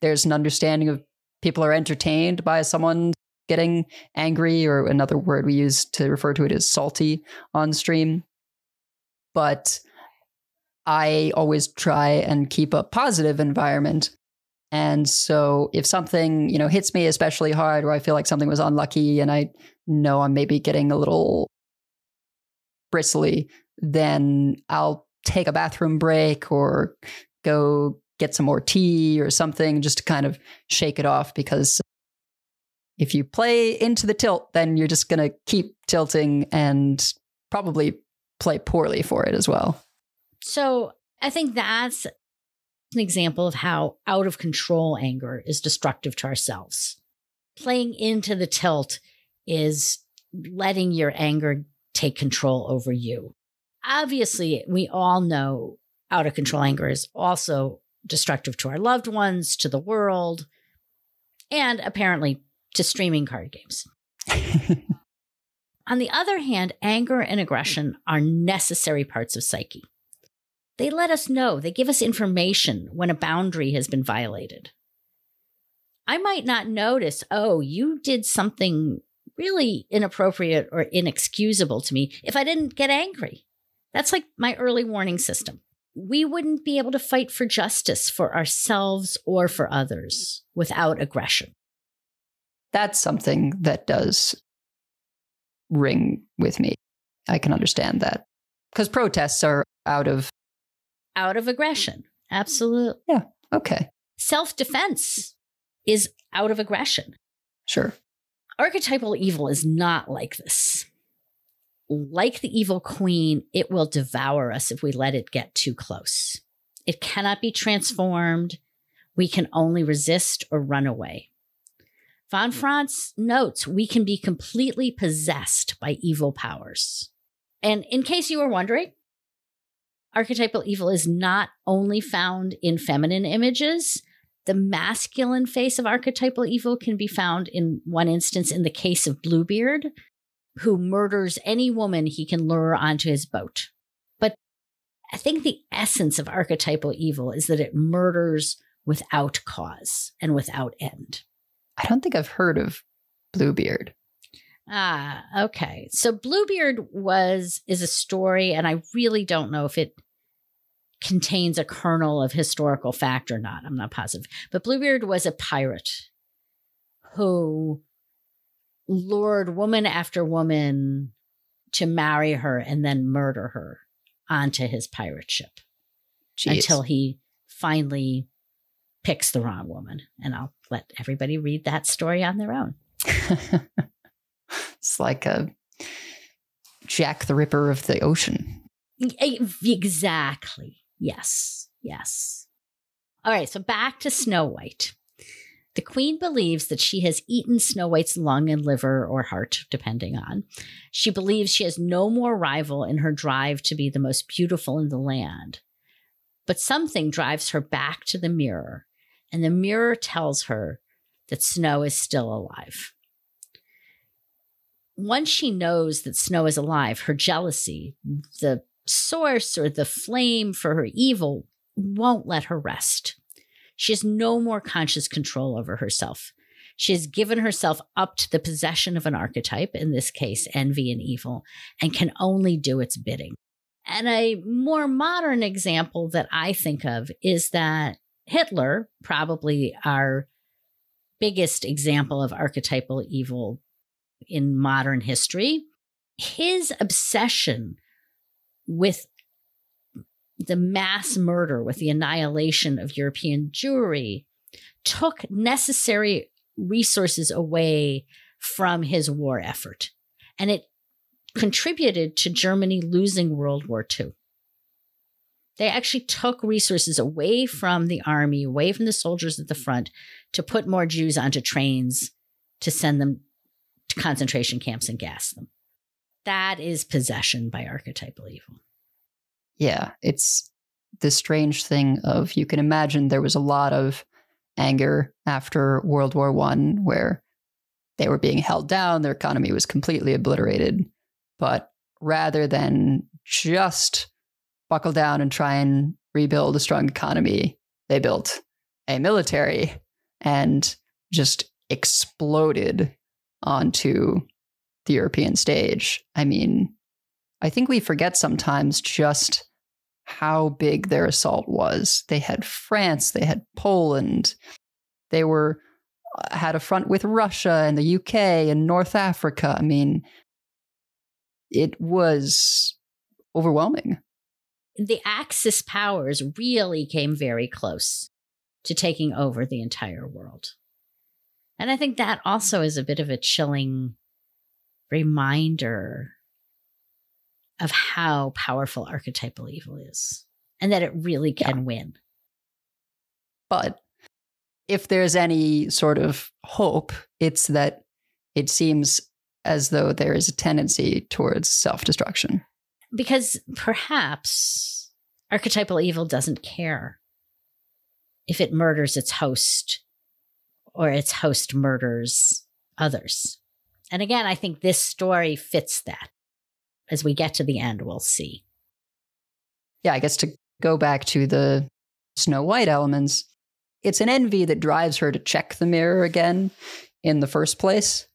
A: There's an understanding of people are entertained by someone getting angry, or another word we use to refer to it is salty on stream. But I always try and keep a positive environment. And so if something, you know, hits me especially hard or I feel like something was unlucky and I know I'm maybe getting a little bristly, then I'll take a bathroom break or go get some more tea or something just to kind of shake it off because if you play into the tilt, then you're just going to keep tilting and probably play poorly for it as well.
B: So I think that's an example of how out of control anger is destructive to ourselves. Playing into the tilt is letting your anger take control over you. Obviously, we all know out of control anger is also destructive to our loved ones, to the world, and apparently to streaming card games. On the other hand, anger and aggression are necessary parts of psyche. They let us know, they give us information when a boundary has been violated. I might not notice, oh, you did something really inappropriate or inexcusable to me if I didn't get angry. That's like my early warning system. We wouldn't be able to fight for justice for ourselves or for others without aggression.
A: That's something that does ring with me. I can understand that. Because protests are out of
B: out of aggression. Absolutely.
A: Yeah. Okay.
B: Self defense is out of aggression.
A: Sure.
B: Archetypal evil is not like this. Like the evil queen, it will devour us if we let it get too close. It cannot be transformed. We can only resist or run away. Von Franz notes we can be completely possessed by evil powers. And in case you were wondering, archetypal evil is not only found in feminine images. The masculine face of archetypal evil can be found in one instance in the case of Bluebeard, who murders any woman he can lure onto his boat. But I think the essence of archetypal evil is that it murders without cause and without end.
A: I don't think I've heard of Bluebeard.
B: Ah, okay. So Bluebeard was is a story, and I really don't know if it contains a kernel of historical fact or not. I'm not positive. But Bluebeard was a pirate who lured woman after woman to marry her and then murder her onto his pirate ship
A: Jeez.
B: until he finally picks the wrong woman. And I'll let everybody read that story on their own.
A: it's like a Jack the Ripper of the ocean.
B: Exactly. Yes. Yes. All right. So back to Snow White. The queen believes that she has eaten Snow White's lung and liver or heart, depending on. She believes she has no more rival in her drive to be the most beautiful in the land. But something drives her back to the mirror and the mirror tells her that Snow is still alive. Once she knows that Snow is alive, her jealousy, the source or the flame for her evil, won't let her rest. She has no more conscious control over herself. She has given herself up to the possession of an archetype, in this case, envy and evil, and can only do its bidding. And a more modern example that I think of is that Hitler, probably our biggest example of archetypal evil in modern history, his obsession with the mass murder, with the annihilation of European Jewry, took necessary resources away from his war effort. And it contributed to Germany losing World War II. They actually took resources away from the army, away from the soldiers at the front to put more Jews onto trains to send them to concentration camps and gas them. That is possession by archetypal evil.
A: Yeah, it's the strange thing of you can imagine there was a lot of anger after World War One where they were being held down, their economy was completely obliterated. But rather than just buckle down and try and rebuild a strong economy. They built a military and just exploded onto the European stage. I mean, I think we forget sometimes just how big their assault was. They had France, they had Poland, they were uh, had a front with Russia and the UK and North Africa. I mean, it was overwhelming.
B: The Axis powers really came very close to taking over the entire world. And I think that also is a bit of a chilling reminder of how powerful archetypal evil is and that it really can yeah. win.
A: But if there's any sort of hope, it's that it seems as though there is a tendency towards self destruction.
B: Because perhaps archetypal evil doesn't care if it murders its host or its host murders others. And again, I think this story fits that. As we get to the end, we'll see.
A: Yeah, I guess to go back to the Snow White elements, it's an envy that drives her to check the mirror again in the first place.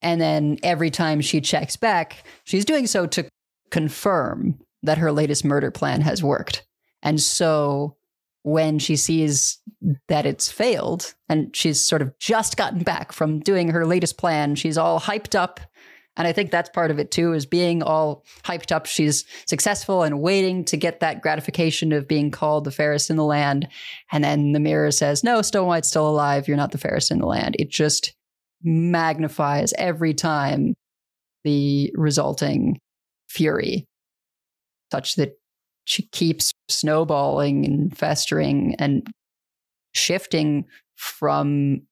A: And then every time she checks back, she's doing so to confirm that her latest murder plan has worked. And so when she sees that it's failed and she's sort of just gotten back from doing her latest plan, she's all hyped up. And I think that's part of it too, is being all hyped up. She's successful and waiting to get that gratification of being called the fairest in the land. And then the mirror says, No, Snow White's still alive. You're not the fairest in the land. It just magnifies every time the resulting fury, such that she keeps snowballing and festering and shifting from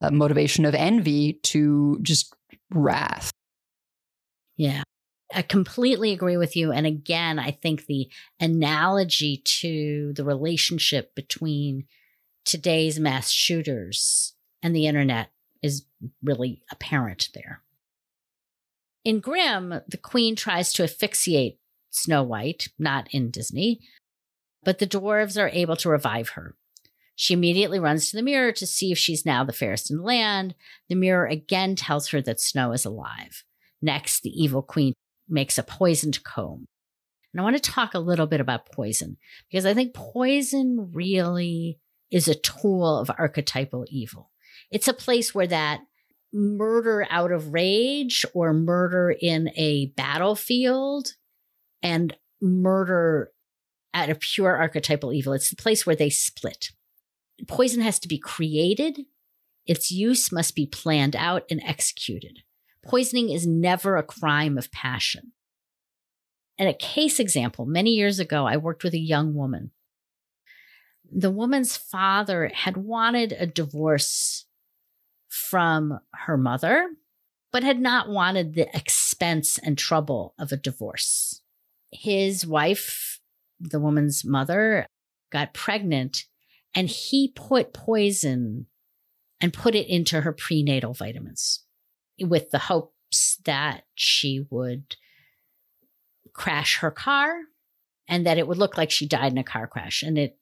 A: a motivation of envy to just wrath.
B: Yeah. I completely agree with you. And again, I think the analogy to the relationship between today's mass shooters and the internet is really apparent there. In Grimm, the queen tries to asphyxiate Snow White, not in Disney, but the dwarves are able to revive her. She immediately runs to the mirror to see if she's now the fairest in the land. The mirror again tells her that Snow is alive. Next, the evil queen makes a poisoned comb. And I want to talk a little bit about poison because I think poison really is a tool of archetypal evil. It's a place where that murder out of rage or murder in a battlefield and murder at a pure archetypal evil. It's the place where they split. Poison has to be created, its use must be planned out and executed. Poisoning is never a crime of passion. And a case example many years ago, I worked with a young woman. The woman's father had wanted a divorce from her mother, but had not wanted the expense and trouble of a divorce. His wife, the woman's mother, got pregnant and he put poison and put it into her prenatal vitamins with the hopes that she would crash her car and that it would look like she died in a car crash. And it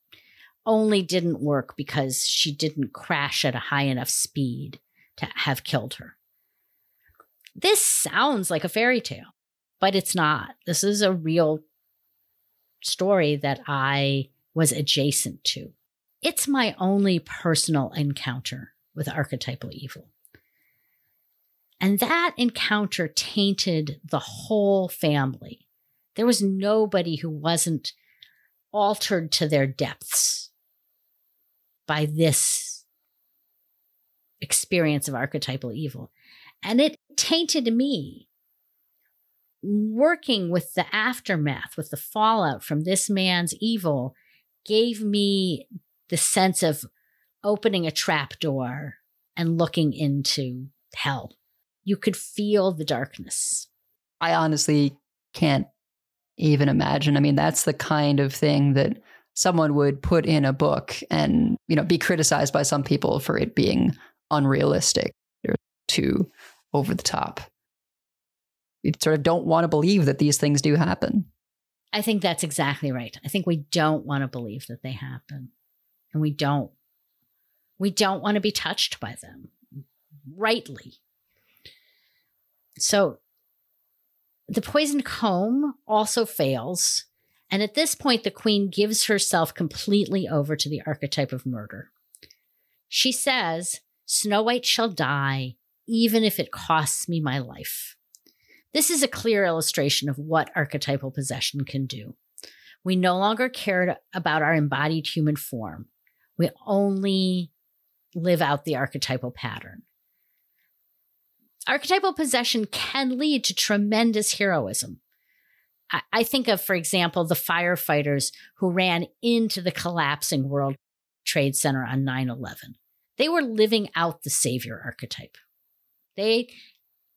B: only didn't work because she didn't crash at a high enough speed to have killed her. This sounds like a fairy tale, but it's not. This is a real story that I was adjacent to. It's my only personal encounter with archetypal evil. And that encounter tainted the whole family. There was nobody who wasn't altered to their depths by this experience of archetypal evil. And it tainted me. Working with the aftermath, with the fallout from this man's evil, gave me the sense of opening a trap door and looking into hell. You could feel the darkness.
A: I honestly can't even imagine. I mean, that's the kind of thing that someone would put in a book and, you know, be criticized by some people for it being unrealistic or too over the top. You sort of don't want to believe that these things do happen.
B: I think that's exactly right. I think we don't want to believe that they happen and we don't we don't want to be touched by them rightly so the poisoned comb also fails and at this point the queen gives herself completely over to the archetype of murder she says snow white shall die even if it costs me my life this is a clear illustration of what archetypal possession can do We no longer cared about our embodied human form. We only live out the archetypal pattern. Archetypal possession can lead to tremendous heroism. I, I think of, for example, the firefighters who ran into the collapsing World Trade Center on 9 11. They were living out the savior archetype. They,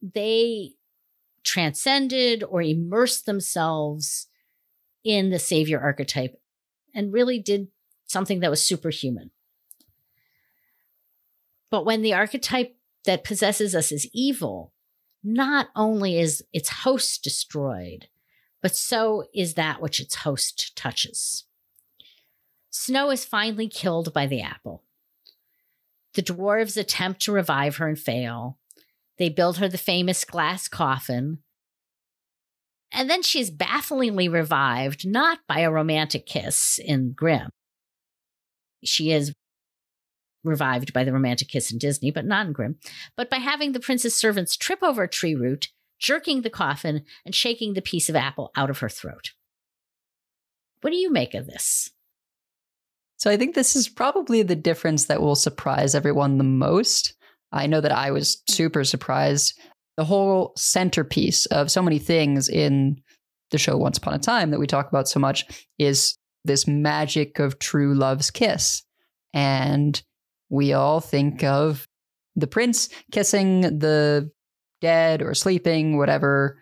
B: they transcended or immersed themselves in the savior archetype and really did something that was superhuman. But when the archetype that possesses us is evil, not only is its host destroyed, but so is that which its host touches. Snow is finally killed by the apple. The dwarves attempt to revive her and fail. They build her the famous glass coffin. And then she's bafflingly revived, not by a romantic kiss in Grimm. She is revived by the romantic kiss in Disney, but not in Grimm, but by having the prince's servants trip over a tree root, jerking the coffin, and shaking the piece of apple out of her throat. What do you make of this?
A: So I think this is probably the difference that will surprise everyone the most. I know that I was mm. super surprised. The whole centerpiece of so many things in the show Once Upon a Time that we talk about so much is this magic of true love's kiss. And we all think of the prince kissing the dead or sleeping, whatever,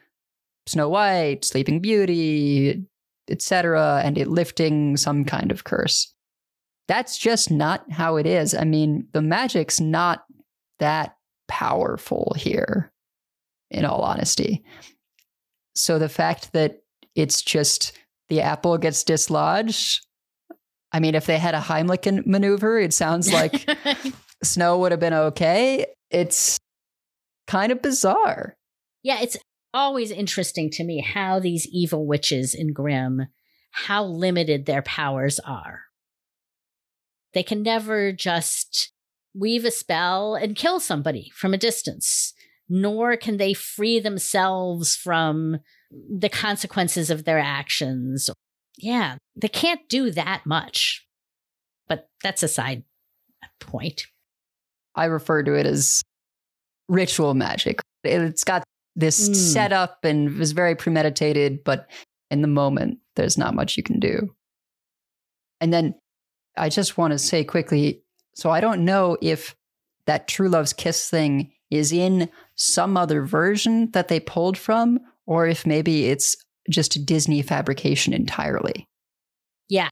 A: Snow White, Sleeping Beauty, etc., and it lifting some kind of curse. That's just not how it is. I mean, the magic's not that powerful here, in all honesty. So the fact that it's just the apple gets dislodged, I mean, if they had a Heimlich maneuver, it sounds like Snow would have been okay. It's kind of bizarre.
B: Yeah, it's always interesting to me how these evil witches in Grimm, how limited their powers are. They can never just weave a spell and kill somebody from a distance, nor can they free themselves from the consequences of their actions. Yeah, they can't do that much. But that's a side point.
A: I refer to it as ritual magic. It's got this mm. setup and is very premeditated, but in the moment, there's not much you can do. And then I just want to say quickly so I don't know if that True Love's Kiss thing is in some other version that they pulled from, or if maybe it's just a Disney fabrication entirely.
B: Yeah.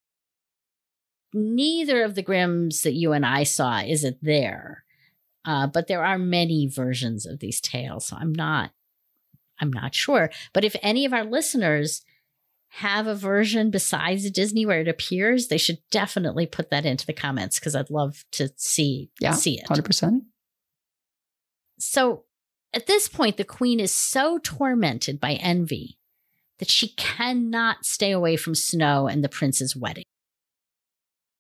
B: Neither of the Grimms that you and I saw is it there. Uh, but there are many versions of these tales, so I'm not I'm not sure. But if any of our listeners have a version besides Disney where it appears, they should definitely put that into the comments because I'd love to see
A: yeah,
B: see it.
A: Hundred percent.
B: So at this point, the queen is so tormented by envy that she cannot stay away from Snow and the prince's wedding.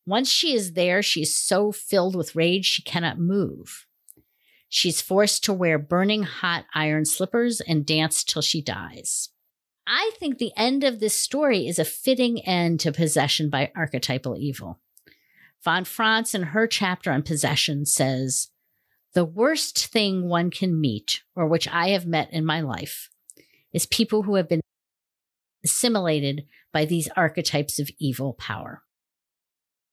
B: Once she is there, she is so filled with rage she cannot move. She's forced to wear burning hot iron slippers and dance till she dies. I think the end of this story is a fitting end to possession by archetypal evil. Von Franz, in her chapter on possession, says The worst thing one can meet, or which I have met in my life, is people who have been assimilated by these archetypes of evil power.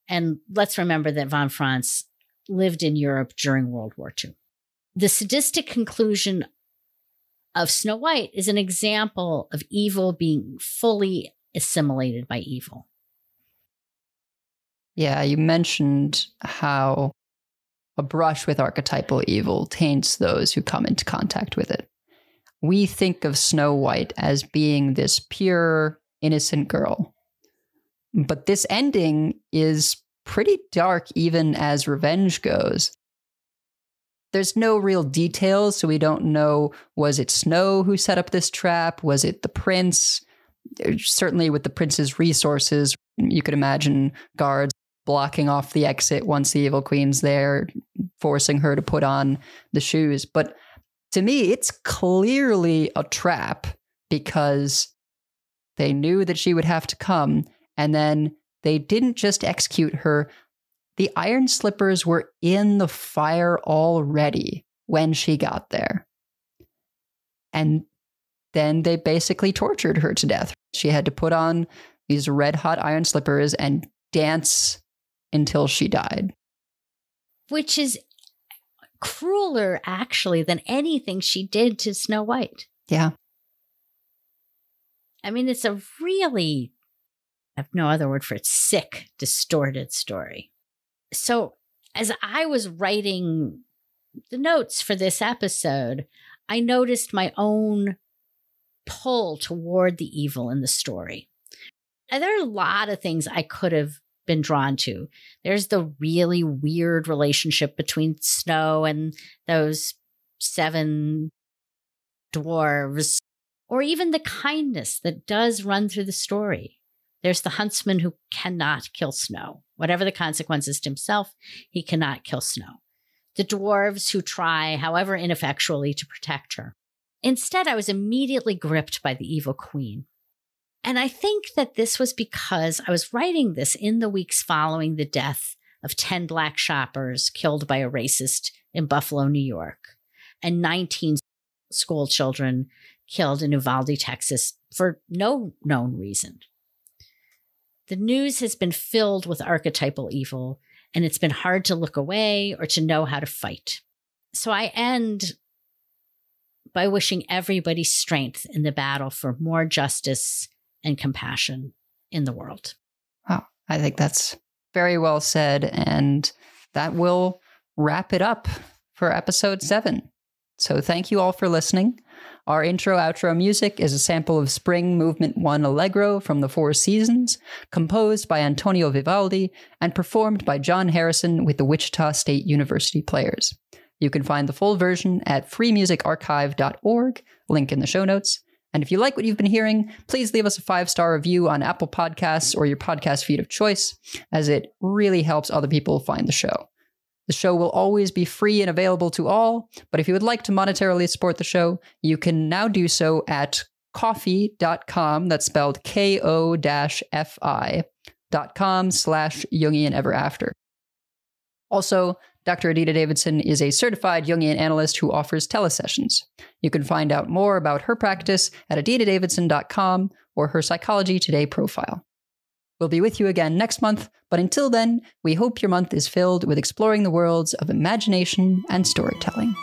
B: And let's remember that von Franz lived in Europe during World War II. The sadistic conclusion of Snow White is an example of evil being fully assimilated by evil.
A: Yeah, you mentioned how a brush with archetypal evil taints those who come into contact with it. We think of Snow White as being this pure, innocent girl. But this ending is pretty dark, even as revenge goes there's no real details, so we don't know was it Snow who set up this trap? Was it the prince? Uh, certainly, with the prince's resources, you could imagine guards blocking off the exit once the evil queen's there, forcing her to put on the shoes. But to me, it's clearly a trap because they knew that she would have to come And then they didn't just execute her, the iron slippers were in the fire already when she got there. And then they basically tortured her to death. She had to put on these red hot iron slippers and dance until she died.
B: Which is crueler, actually, than anything she did to Snow White.
A: Yeah.
B: I mean, it's a really, I have no other word for it, sick, distorted story. So, as I was writing the notes for this episode, I noticed my own pull toward the evil in the story. And there are a lot of things I could have been drawn to. There's the really weird relationship between Snow and those seven dwarves, or even the kindness that does run through the story. There's the huntsman who cannot kill Snow. Whatever the consequences to himself, he cannot kill Snow. The dwarves who try, however ineffectually, to protect her. Instead, I was immediately gripped by the evil queen. And I think that this was because I was writing this in the weeks following the death of 10 black shoppers killed by a racist in Buffalo, New York, and 19 school children killed in Uvalde, Texas for no known reason. The news has been filled with archetypal evil, and it's been hard to look away or to know how to fight. So I end by wishing everybody strength in the battle for more justice and compassion in the world.
A: Wow. I think that's very well said. And that will wrap it up for episode seven. So thank you all for listening. Our intro outro music is a sample of Spring Movement 1 Allegro from the Four Seasons, composed by Antonio Vivaldi and performed by John Harrison with the Wichita State University Players. You can find the full version at freemusicarchive.org, link in the show notes. And if you like what you've been hearing, please leave us a five star review on Apple Podcasts or your podcast feed of choice, as it really helps other people find the show. The show will always be free and available to all, but if you would like to monetarily support the show, you can now do so at ko-fi.com, that's spelled K-O F-I, dot com slash Jungian Ever After. Also, Dr. Adina Davidson is a certified Jungian analyst who offers telesessions. You can find out more about her practice at adinadavidson.com or her Psychology Today profile. We'll be with you again next month, but until then, we hope your month is filled with exploring the worlds of imagination and storytelling.